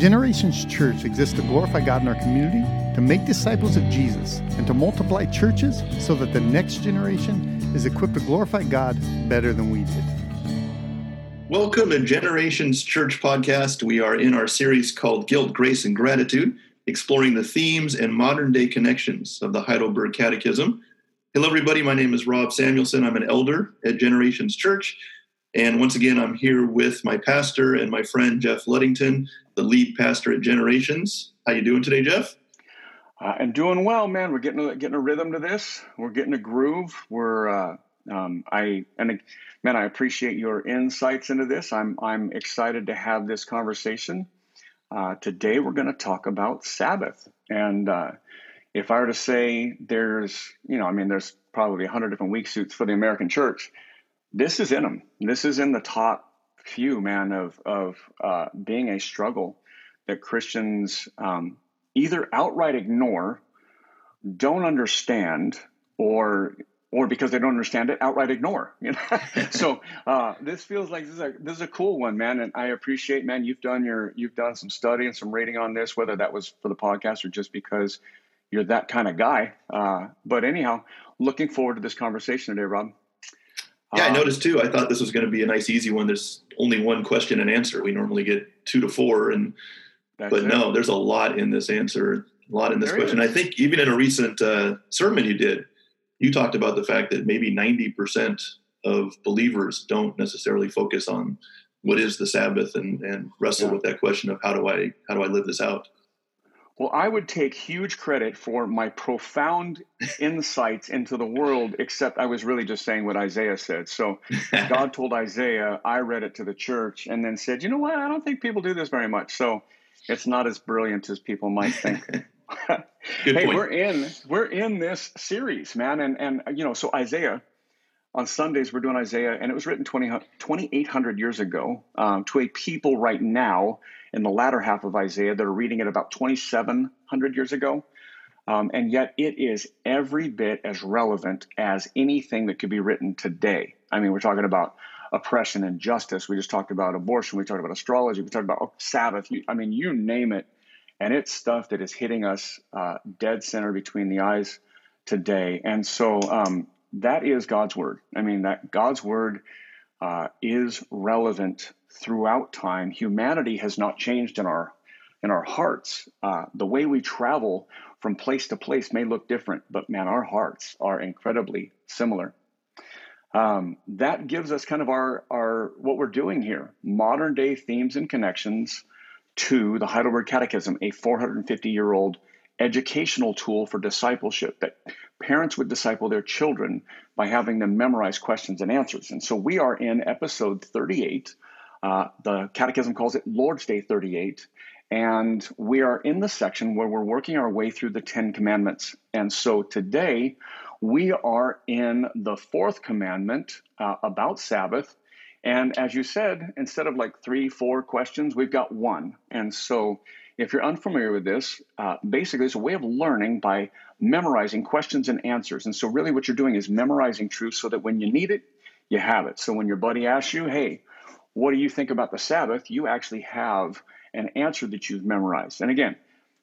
Generations Church exists to glorify God in our community, to make disciples of Jesus, and to multiply churches so that the next generation is equipped to glorify God better than we did. Welcome to Generations Church podcast. We are in our series called Guilt, Grace, and Gratitude, exploring the themes and modern day connections of the Heidelberg Catechism. Hello, everybody. My name is Rob Samuelson. I'm an elder at Generations Church. And once again, I'm here with my pastor and my friend Jeff Luddington, the lead pastor at Generations. How you doing today, Jeff? Uh, and doing well, man. We're getting a, getting a rhythm to this. We're getting a groove. We're uh, um, I and man, I appreciate your insights into this. I'm I'm excited to have this conversation. Uh, today, we're going to talk about Sabbath, and uh, if I were to say there's, you know, I mean, there's probably a hundred different week suits for the American church this is in them. This is in the top few, man, of of uh, being a struggle that Christians um, either outright ignore, don't understand, or or because they don't understand it, outright ignore. You know, so uh, this feels like this is a this is a cool one, man, and I appreciate, man, you've done your you've done some study and some reading on this, whether that was for the podcast or just because you're that kind of guy. Uh, but anyhow, looking forward to this conversation today, Rob. Yeah, I um, noticed too. I thought this was going to be a nice, easy one. There's only one question and answer. We normally get two to four, and but it. no, there's a lot in this answer, a lot in this there question. Is. I think even in a recent uh, sermon you did, you talked about the fact that maybe 90% of believers don't necessarily focus on what is the Sabbath and, and wrestle yeah. with that question of how do I how do I live this out. Well, I would take huge credit for my profound insights into the world, except I was really just saying what Isaiah said. So God told Isaiah, I read it to the church, and then said, you know what? I don't think people do this very much. So it's not as brilliant as people might think. hey, point. we're in we're in this series, man, and and you know, so Isaiah on Sundays we're doing Isaiah, and it was written 20, 2,800 years ago um, to a people right now in the latter half of Isaiah that are reading it about 2,700 years ago. Um, and yet it is every bit as relevant as anything that could be written today. I mean, we're talking about oppression and justice. We just talked about abortion. We talked about astrology. We talked about oh, Sabbath. I mean, you name it. And it's stuff that is hitting us uh, dead center between the eyes today. And so um, that is God's word. I mean, that God's word uh, is relevant throughout time. Humanity has not changed in our in our hearts. Uh, the way we travel from place to place may look different, but man, our hearts are incredibly similar. Um, that gives us kind of our our what we're doing here: modern day themes and connections to the Heidelberg Catechism, a 450 year old educational tool for discipleship that parents would disciple their children by having them memorize questions and answers. And so we are in episode 38. Uh, the Catechism calls it Lord's Day 38. And we are in the section where we're working our way through the Ten Commandments. And so today we are in the fourth commandment uh, about Sabbath. And as you said, instead of like three, four questions, we've got one. And so if you're unfamiliar with this, uh, basically it's a way of learning by memorizing questions and answers. And so, really, what you're doing is memorizing truth so that when you need it, you have it. So, when your buddy asks you, hey, what do you think about the Sabbath? You actually have an answer that you've memorized. And again,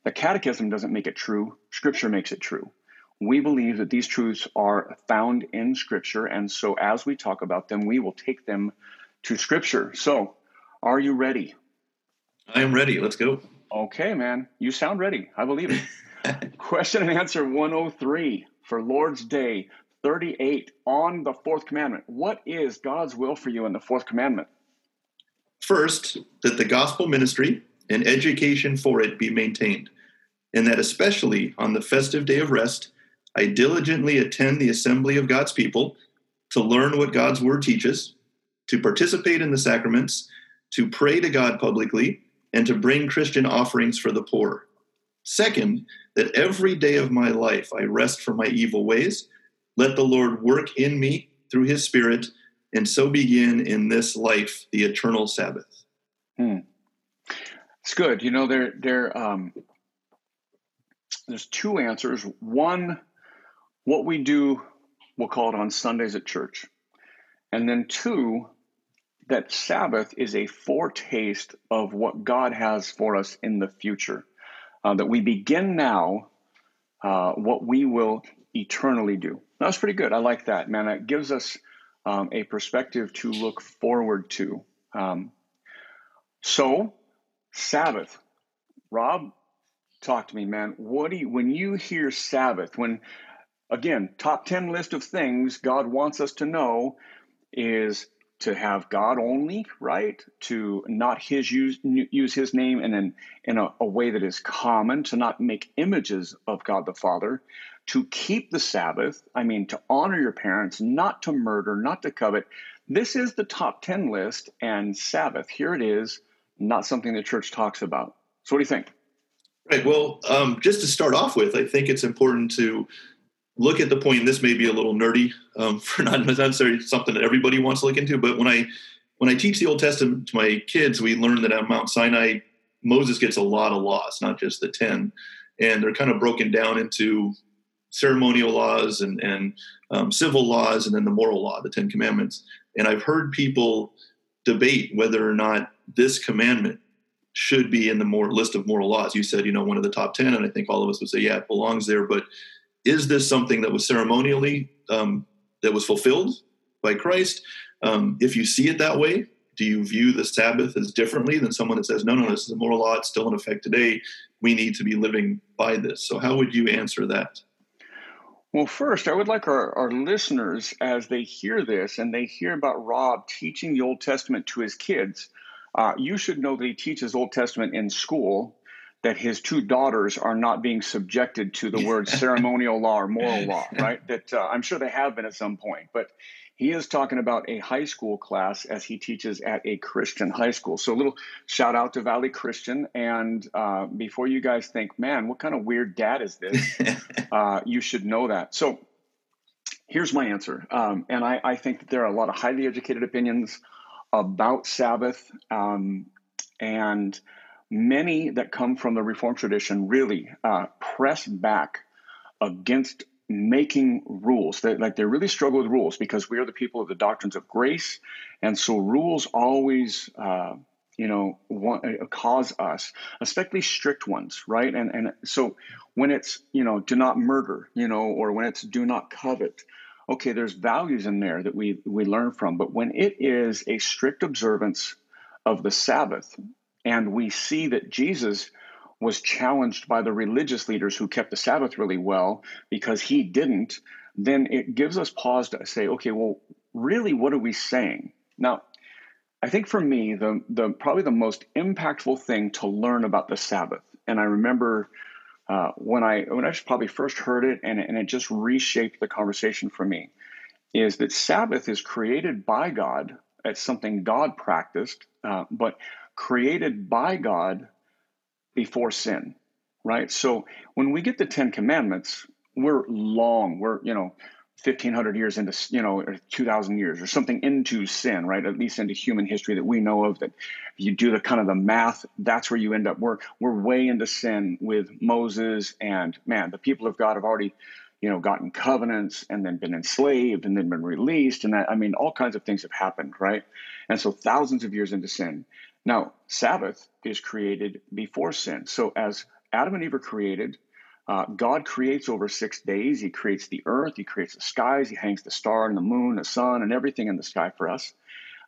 the catechism doesn't make it true, Scripture makes it true. We believe that these truths are found in Scripture. And so, as we talk about them, we will take them to Scripture. So, are you ready? I am ready. Let's go. Okay, man. You sound ready. I believe it. Question and answer 103 for Lord's Day 38 on the fourth commandment. What is God's will for you in the fourth commandment? First, that the gospel ministry and education for it be maintained, and that especially on the festive day of rest, I diligently attend the assembly of God's people to learn what God's word teaches, to participate in the sacraments, to pray to God publicly, and to bring Christian offerings for the poor. Second, that every day of my life I rest from my evil ways. Let the Lord work in me through his Spirit, and so begin in this life the eternal Sabbath. Hmm. It's good. You know, there, there, um, there's two answers. One, what we do, we'll call it on Sundays at church. And then two, that Sabbath is a foretaste of what God has for us in the future. Uh, that we begin now uh, what we will eternally do. That's pretty good. I like that, man. That gives us um, a perspective to look forward to. Um, so, Sabbath. Rob, talk to me, man. What do you, when you hear Sabbath, when, again, top 10 list of things God wants us to know is to have God only, right? To not his use use his name in an, in a, a, way that is common, to not make images of God the Father, to keep the Sabbath, I mean to honor your parents, not to murder, not to covet. This is the top 10 list and Sabbath. Here it is, not something the church talks about. So what do you think? Right. Well, um, just to start off with, I think it's important to look at the point. This may be a little nerdy um, for not necessarily something that everybody wants to look into, but when I when I teach the Old Testament to my kids, we learn that at Mount Sinai, Moses gets a lot of laws, not just the ten, and they're kind of broken down into ceremonial laws and and um, civil laws, and then the moral law, the Ten Commandments. And I've heard people debate whether or not this commandment should be in the more list of moral laws. You said, you know, one of the top 10, and I think all of us would say, yeah, it belongs there. But is this something that was ceremonially, um, that was fulfilled by Christ? Um, if you see it that way, do you view the Sabbath as differently than someone that says, no, no, this is a moral law, it's still in effect today, we need to be living by this? So, how would you answer that? Well, first, I would like our, our listeners, as they hear this and they hear about Rob teaching the Old Testament to his kids, uh, you should know that he teaches Old Testament in school, that his two daughters are not being subjected to the word ceremonial law or moral law, right? That uh, I'm sure they have been at some point, but he is talking about a high school class as he teaches at a Christian high school. So, a little shout out to Valley Christian. And uh, before you guys think, man, what kind of weird dad is this? uh, you should know that. So, here's my answer. Um, and I, I, think that there are a lot of highly educated opinions about Sabbath, um, and many that come from the Reform tradition really uh, press back against making rules. They, like they really struggle with rules because we are the people of the doctrines of grace, and so rules always. Uh, you know, want, uh, cause us, especially strict ones, right? And and so when it's you know, do not murder, you know, or when it's do not covet, okay, there's values in there that we we learn from. But when it is a strict observance of the Sabbath, and we see that Jesus was challenged by the religious leaders who kept the Sabbath really well because he didn't, then it gives us pause to say, okay, well, really, what are we saying? Now, I think for me, the the probably the most impactful thing to learn about the Sabbath, and I remember uh, when I when I probably first heard it, and, and it just reshaped the conversation for me, is that Sabbath is created by God. It's something God practiced, uh, but created by God before sin, right? So when we get the Ten Commandments, we're long, we're you know 1500 years into you know or 2000 years or something into sin right? At least into human history that we know of that you do the kind of the math that's where you end up. We're we're way into sin with moses and man the people of god have already you know gotten covenants and then been enslaved and then been released and that i mean all kinds of things have happened right? And so thousands of years into sin now sabbath is created before sin so as adam and eve are created uh, God creates over six days. He creates the earth, He creates the skies, He hangs the star and the moon, the sun, and everything in the sky for us.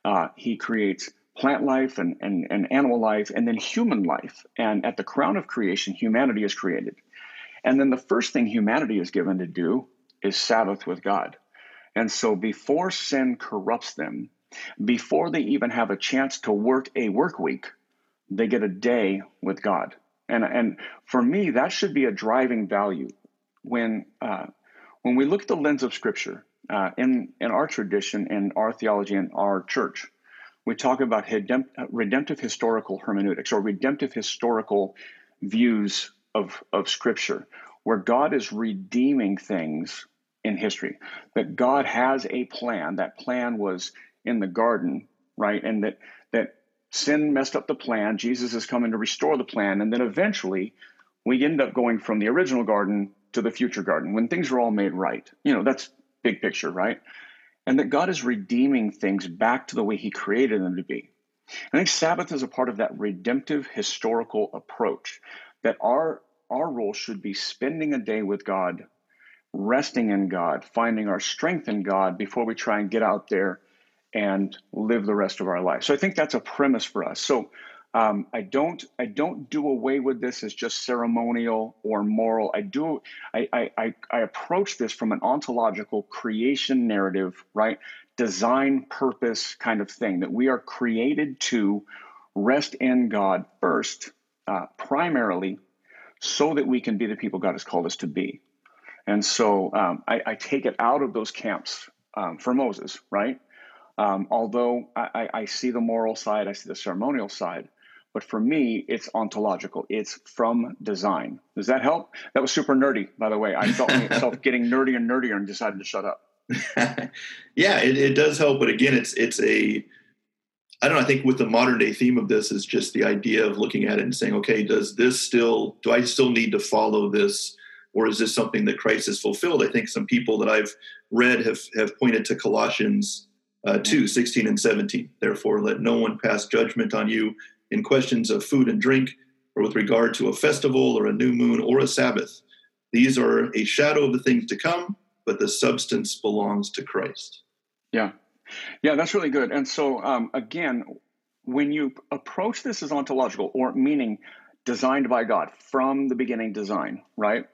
Uh, he creates plant life and, and, and animal life, and then human life. And at the crown of creation, humanity is created. And then the first thing humanity is given to do is Sabbath with God. And so before sin corrupts them, before they even have a chance to work a work week, they get a day with God. And, and for me, that should be a driving value when, uh, when we look at the lens of Scripture uh, in, in our tradition, in our theology, in our church. We talk about redemptive historical hermeneutics or redemptive historical views of, of Scripture, where God is redeeming things in history. That God has a plan. That plan was in the garden, right? And that that sin messed up the plan. Jesus is coming to restore the plan. And then eventually we end up going from the original garden to the future garden when things are all made right. You know, that's big picture, right? and that God is redeeming things back to the way He created them to be. I think Sabbath is a part of that redemptive historical approach that our our role should be spending a day with God, resting in God, finding our strength in God before we try and get out there and live the rest of our life. So I think that's a premise for us. So um, I don't I don't do away with this as just ceremonial or moral. I do I, I I approach this from an ontological creation narrative, right? Design purpose kind of thing that we are created to rest in God first, uh, primarily, so that we can be the people God has called us to be. And so um, I, I, take it out of those camps um, for Moses, right? Um, although I, I, see the moral side, I see the ceremonial side. But for me, it's ontological. It's from design. Does that help? That was super nerdy, by the way. I felt myself getting nerdier and nerdier and decided to shut up. yeah, it, it does help. But again, it's it's a I don't know. I think with the modern day theme of this is just the idea of looking at it and saying, okay, does this still, do I still need to follow this? Or is this something that Christ has fulfilled? I think some people that I've read have, have pointed to Colossians uh, 2 16 and 17. Therefore, let no one pass judgment on you in questions of food and drink, or with regard to a festival, or a new moon, or a Sabbath. These are a shadow of the things to come, but the substance belongs to Christ. Yeah, yeah, that's really good. And so, um, again, when you approach this as ontological, or meaning designed by God from the beginning design, right?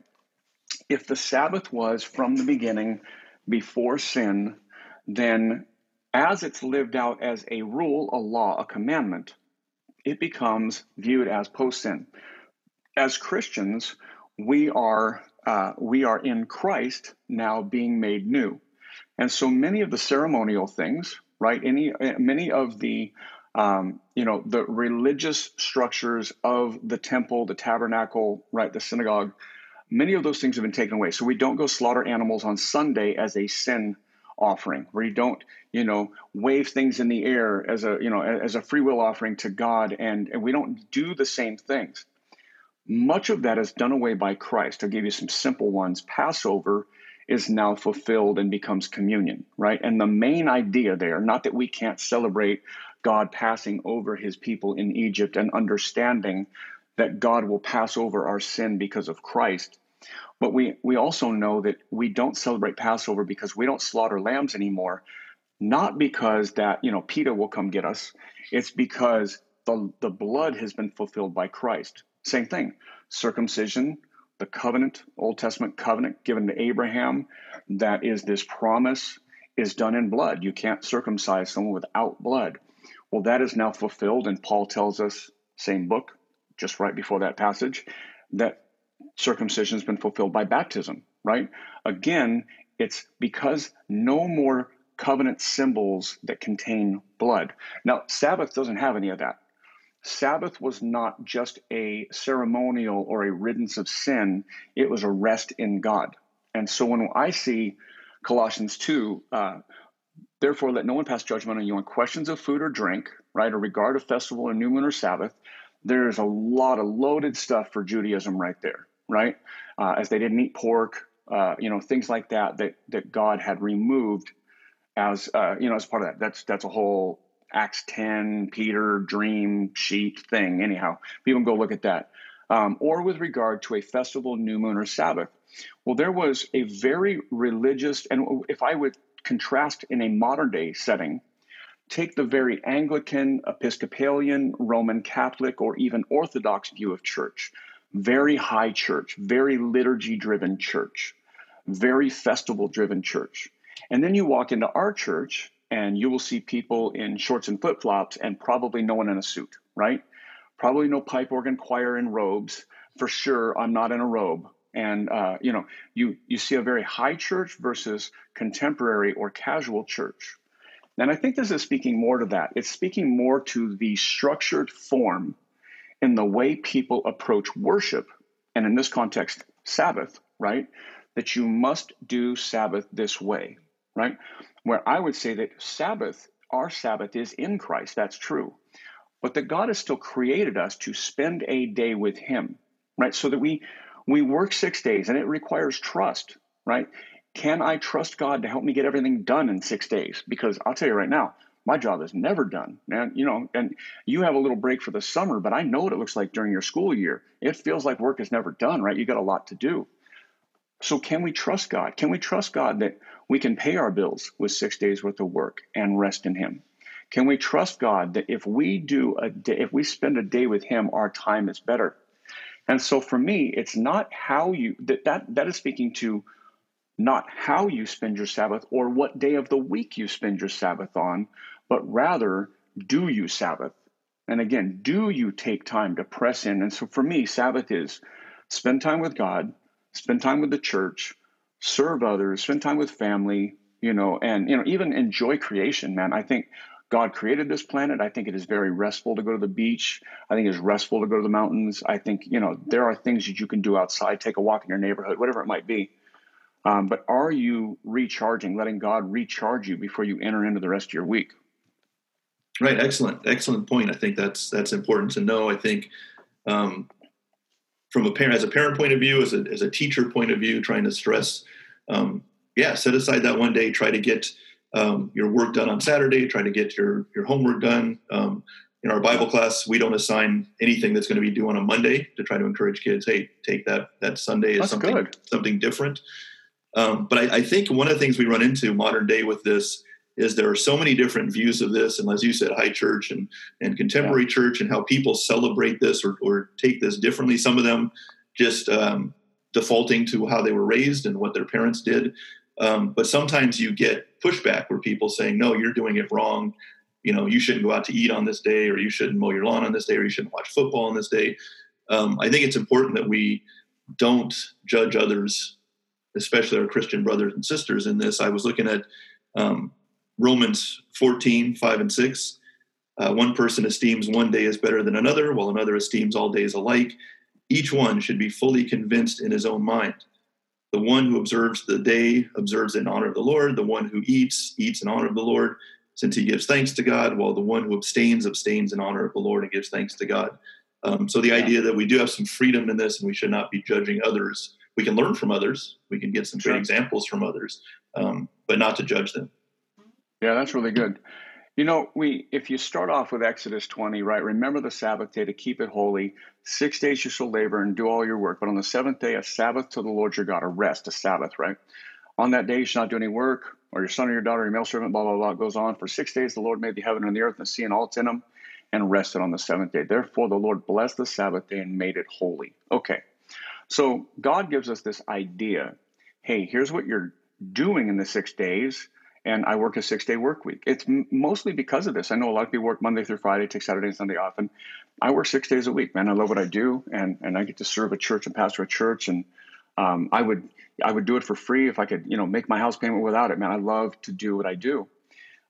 If the Sabbath was from the beginning before sin, then as it's lived out as a rule, a law, a commandment, it becomes viewed as post sin. As Christians, we are uh, we are in Christ now being made new. And so many of the ceremonial things, right? Any many of the um, you know the religious structures of the temple, the tabernacle, right, the synagogue. Many of those things have been taken away. So we don't go slaughter animals on Sunday as a sin offering, where you don't, you know, wave things in the air as a, you know, as a free will offering to God, and, and we don't do the same things. Much of that is done away by Christ. I'll give you some simple ones. Passover is now fulfilled and becomes communion, right? And the main idea there, not that we can't celebrate God passing over his people in Egypt and understanding that God will pass over our sin because of Christ. But we, we also know that we don't celebrate Passover because we don't slaughter lambs anymore, not because that, you know, PETA will come get us. It's because the, the blood has been fulfilled by Christ. Same thing. Circumcision, the covenant, Old Testament covenant given to Abraham, that is this promise, is done in blood. You can't circumcise someone without blood. Well, that is now fulfilled, and Paul tells us, same book, just right before that passage, that circumcision has been fulfilled by baptism, right? Again, it's because no more covenant symbols that contain blood. Now, Sabbath doesn't have any of that. Sabbath was not just a ceremonial or a riddance of sin, it was a rest in God. And so when I see Colossians 2, uh, therefore let no one pass judgment on you on questions of food or drink, right, or regard of festival or new moon or Sabbath. There's a lot of loaded stuff for Judaism right there, right? Uh, as they didn't eat pork, uh, you know, things like that, that that God had removed as uh, you know as part of that. That's that's a whole Acts 10, Peter, dream sheet thing. Anyhow, people can go look at that. Um, or with regard to a festival, new moon, or Sabbath. Well, there was a very religious, and if I would contrast in a modern day setting, take the very Anglican, Episcopalian, Roman Catholic, or even Orthodox view of church. Very high church, very liturgy driven church, very festival driven church. And then you walk into our church, and you will see people in shorts and flip flops and probably no one in a suit, right? Probably no pipe organ choir in robes. For sure, I'm not in a robe. And uh, you know, you you see a very high church versus contemporary or casual church. And I think this is speaking more to that. It's speaking more to the structured form in the way people approach worship, and in this context, Sabbath, right? That you must do Sabbath this way, right? where I would say that Sabbath, our Sabbath is in Christ. That's true. But that God has still created us to spend a day with Him, right? So that we we work six days and it requires trust, right? can I trust God to help me get everything done in six days? Because I'll tell you right now, my job is never done, man. You know, and you have a little break for the summer, but I know what it looks like during your school year. It feels like work is never done, right? You got a lot to do. So, can we trust God? Can we trust God that we can pay our bills with six days worth of work and rest in Him? Can we trust God that if we do a day, if we spend a day with Him, our time is better? And so, for me, it's not how you that that, that is speaking to not how you spend your Sabbath or what day of the week you spend your Sabbath on, but rather, do you Sabbath? And again, do you take time to press in? And so for me, Sabbath is spend time with God, spend time with the church, serve others, spend time with family, you know, and you know, even enjoy creation, man. I think God created this planet. I think it is very restful to go to the beach. I think it's restful to go to the mountains. I think, you know, there are things that you can do outside, take a walk in your neighborhood, whatever it might be. Um, but are you recharging, letting God recharge you before you enter into the rest of your week? Right. Excellent. Excellent point. I think that's that's important to know. I think um, from a parent, as a parent point of view, as a as a teacher point of view, trying to stress, um, yeah, set aside that one day. Try to get um, your work done on Saturday. Try to get your your homework done. Um, in our Bible class, we don't assign anything that's going to be due on a Monday to try to encourage kids. Hey, take that that Sunday as something good. something different. Um, but I, I think one of the things we run into modern day with this is there are so many different views of this and as you said high church and, and contemporary yeah. church and how people celebrate this or, or take this differently. Some of them just um, defaulting to how they were raised and what their parents did. Um, but sometimes you get pushback where people saying no you're doing it wrong. You know you shouldn't go out to eat on this day or you shouldn't mow your lawn on this day or you shouldn't watch football on this day. Um, i think it's important that we don't judge others especially our christian brothers and sisters in this. I was looking at um, Romans 14, 5 and 6. Uh, one person esteems one day as better than another, while another esteems all days alike. Each one should be fully convinced in his own mind. The one who observes the day observes in honor of the Lord. The one who eats, eats in honor of the Lord, since he gives thanks to God, while the one who abstains, abstains in honor of the Lord and gives thanks to God. Um, so the idea that we do have some freedom in this and we should not be judging others. We can learn from others. We can get some great examples from others, um, but not to judge them. Yeah, that's really good. You know, we if you start off with Exodus 20, right? Remember the Sabbath day to keep it holy. Six days you shall labor and do all your work, but on the seventh day, a Sabbath to the Lord your God, a rest, a Sabbath, right? On that day you shall not do any work, or your son or your daughter, your male servant, blah blah blah. It goes on. For six days the Lord made the heaven and the earth and the sea and all that's in them, and rested on the seventh day. Therefore the Lord blessed the Sabbath day and made it holy. Okay, so God gives us this idea. Hey, here's what you're doing in the six days and I work a six day work week. It's mostly because of this. I know a lot of people work Monday through Friday, take Saturday and Sunday off, and I work six days a week. Man, I love what I do, and and I get to serve a church and pastor a church, and um, I would I would do it for free if I could, you know, make my house payment without it. Man, I love to do what I do,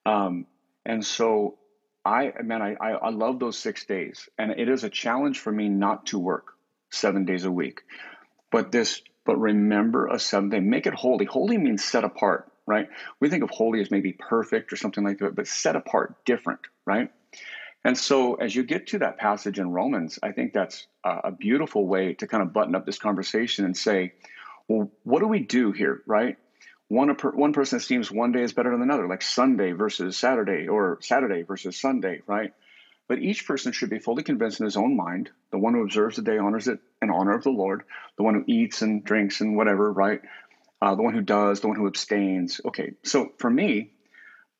um, and so I man, I, I I love those six days, and it is a challenge for me not to work seven days a week, but this. But remember a seven day, make it holy. Holy means set apart right? We think of holy as maybe perfect or something like that, but set apart, different, right? And so as you get to that passage in Romans, I think that's a beautiful way to kind of button up this conversation and say, well, what do we do here, right? One, one person esteems one day is better than another, like Sunday versus Saturday or Saturday versus Sunday, right? But each person should be fully convinced in his own mind. The one who observes the day honors it in honor of the Lord. The one who eats and drinks and whatever, right? Uh, the one who does, the one who abstains. Okay, so for me,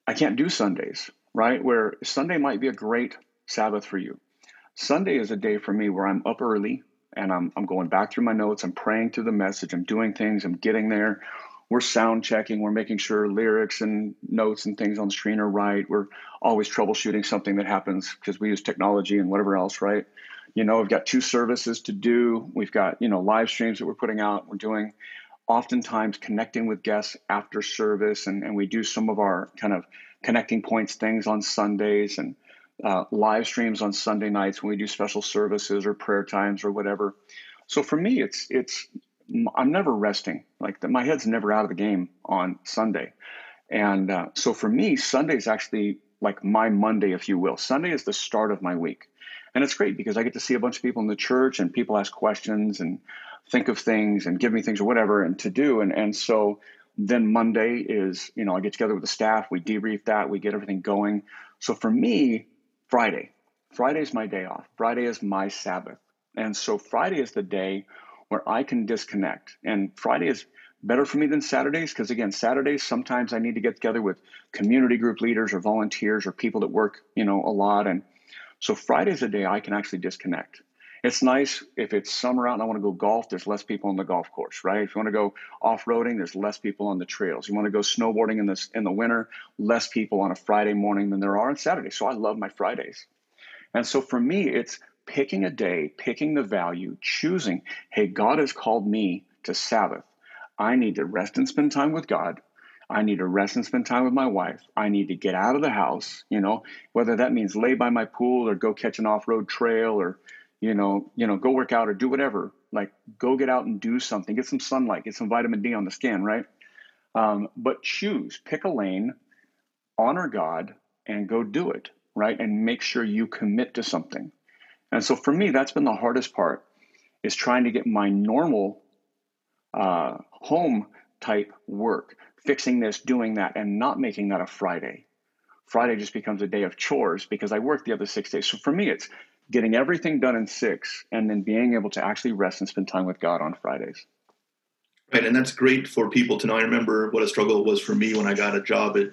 I can't do Sundays, right? Where Sunday might be a great Sabbath for you. Sunday is a day for me where I'm up early and I'm, I'm going back through my notes, I'm praying through the message, I'm doing things, I'm getting there. We're sound checking, we're making sure lyrics and notes and things on the screen are right. We're always troubleshooting something that happens because we use technology and whatever else, right? You know, we've got two services to do. We've got, you know, live streams that we're putting out, we're doing oftentimes connecting with guests after service, and, and we do some of our kind of connecting points things on Sundays and uh, live streams on Sunday nights when we do special services or prayer times or whatever. So for me, it's it's I'm never resting. Like the, my head's never out of the game on Sunday, and uh, so for me, Sunday is actually like my Monday, if you will. Sunday is the start of my week, and it's great because I get to see a bunch of people in the church and people ask questions and think of things and give me things or whatever and to do. And, and so then Monday is, you know, I get together with the staff, we debrief that, we get everything going. So for me, Friday, Friday is my day off. Friday is my Sabbath. And so Friday is the day where I can disconnect. And Friday is better for me than Saturdays because, again, Saturdays, sometimes I need to get together with community group leaders or volunteers or people that work, you know, a lot. And so Friday is a day I can actually disconnect. It's nice if it's summer out and I want to go golf, there's less people on the golf course, right? If you want to go off-roading, there's less people on the trails. You want to go snowboarding in this in the winter, less people on a Friday morning than there are on Saturday. So I love my Fridays. And so for me, it's picking a day, picking the value, choosing, hey, God has called me to Sabbath. I need to rest and spend time with God. I need to rest and spend time with my wife. I need to get out of the house, you know, whether that means lay by my pool or go catch an off-road trail or you know, you know, go work out or do whatever. Like go get out and do something, get some sunlight, get some vitamin D on the skin, right? Um, but choose, pick a lane, honor God, and go do it, right? And make sure you commit to something. And so for me, that's been the hardest part is trying to get my normal uh, home type work, fixing this, doing that, and not making that a Friday. Friday just becomes a day of chores because I work the other six days. So for me, it's getting everything done in six and then being able to actually rest and spend time with God on Fridays. Right, and that's great for people to know. I remember what a struggle it was for me when I got a job at,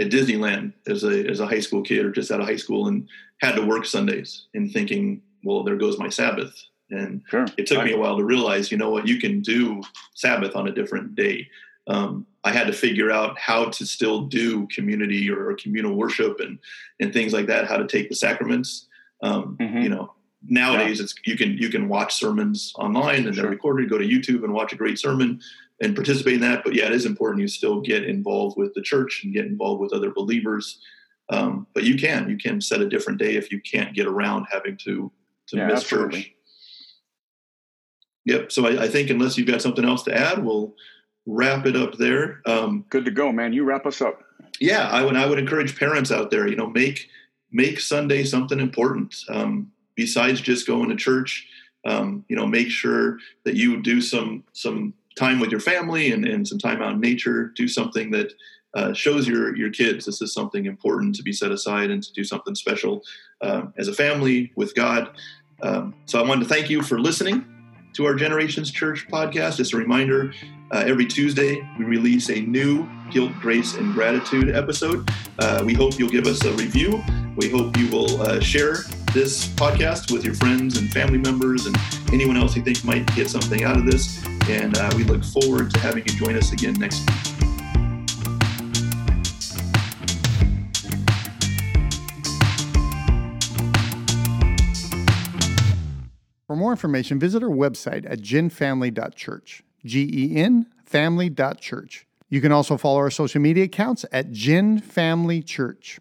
at Disneyland as a as a high school kid or just out of high school and had to work Sundays and thinking, well, there goes my Sabbath. And sure. it took me a while to realize, you know what, you can do Sabbath on a different day. Um, I had to figure out how to still do community or communal worship and and things like that, how to take the sacraments um, mm-hmm. You know, nowadays yeah. it's you can you can watch sermons online and they're recorded. Go to YouTube and watch a great sermon and participate in that. But yeah, it is important you still get involved with the church and get involved with other believers. Um, but you can you can set a different day if you can't get around having to to yeah, miss absolutely. church. Yep. So I, I, think unless you've got something else to add, we'll wrap it up there. Um, Good to go, man. You wrap us up. Yeah, I would I would encourage parents out there. You know, make make Sunday something important. Um, besides just going to church, um, you know, make sure that you do some some time with your family and, and some time out in nature. Do something that uh, shows your your kids this is something important to be set aside and to do something special uh, as a family with God. Um, so I wanted to thank you for listening to our Generations Church podcast. Just a reminder uh, every Tuesday, we release a new Guilt, Grace, and Gratitude episode. Uh, we hope you'll give us a review. We hope you will uh, share this podcast with your friends and family members and anyone else you think might get something out of this. And uh, we look forward to having you join us again next week. For more information, visit our website at genfamily.church. G E N family.church. You can also follow our social media accounts at Gen Family Church.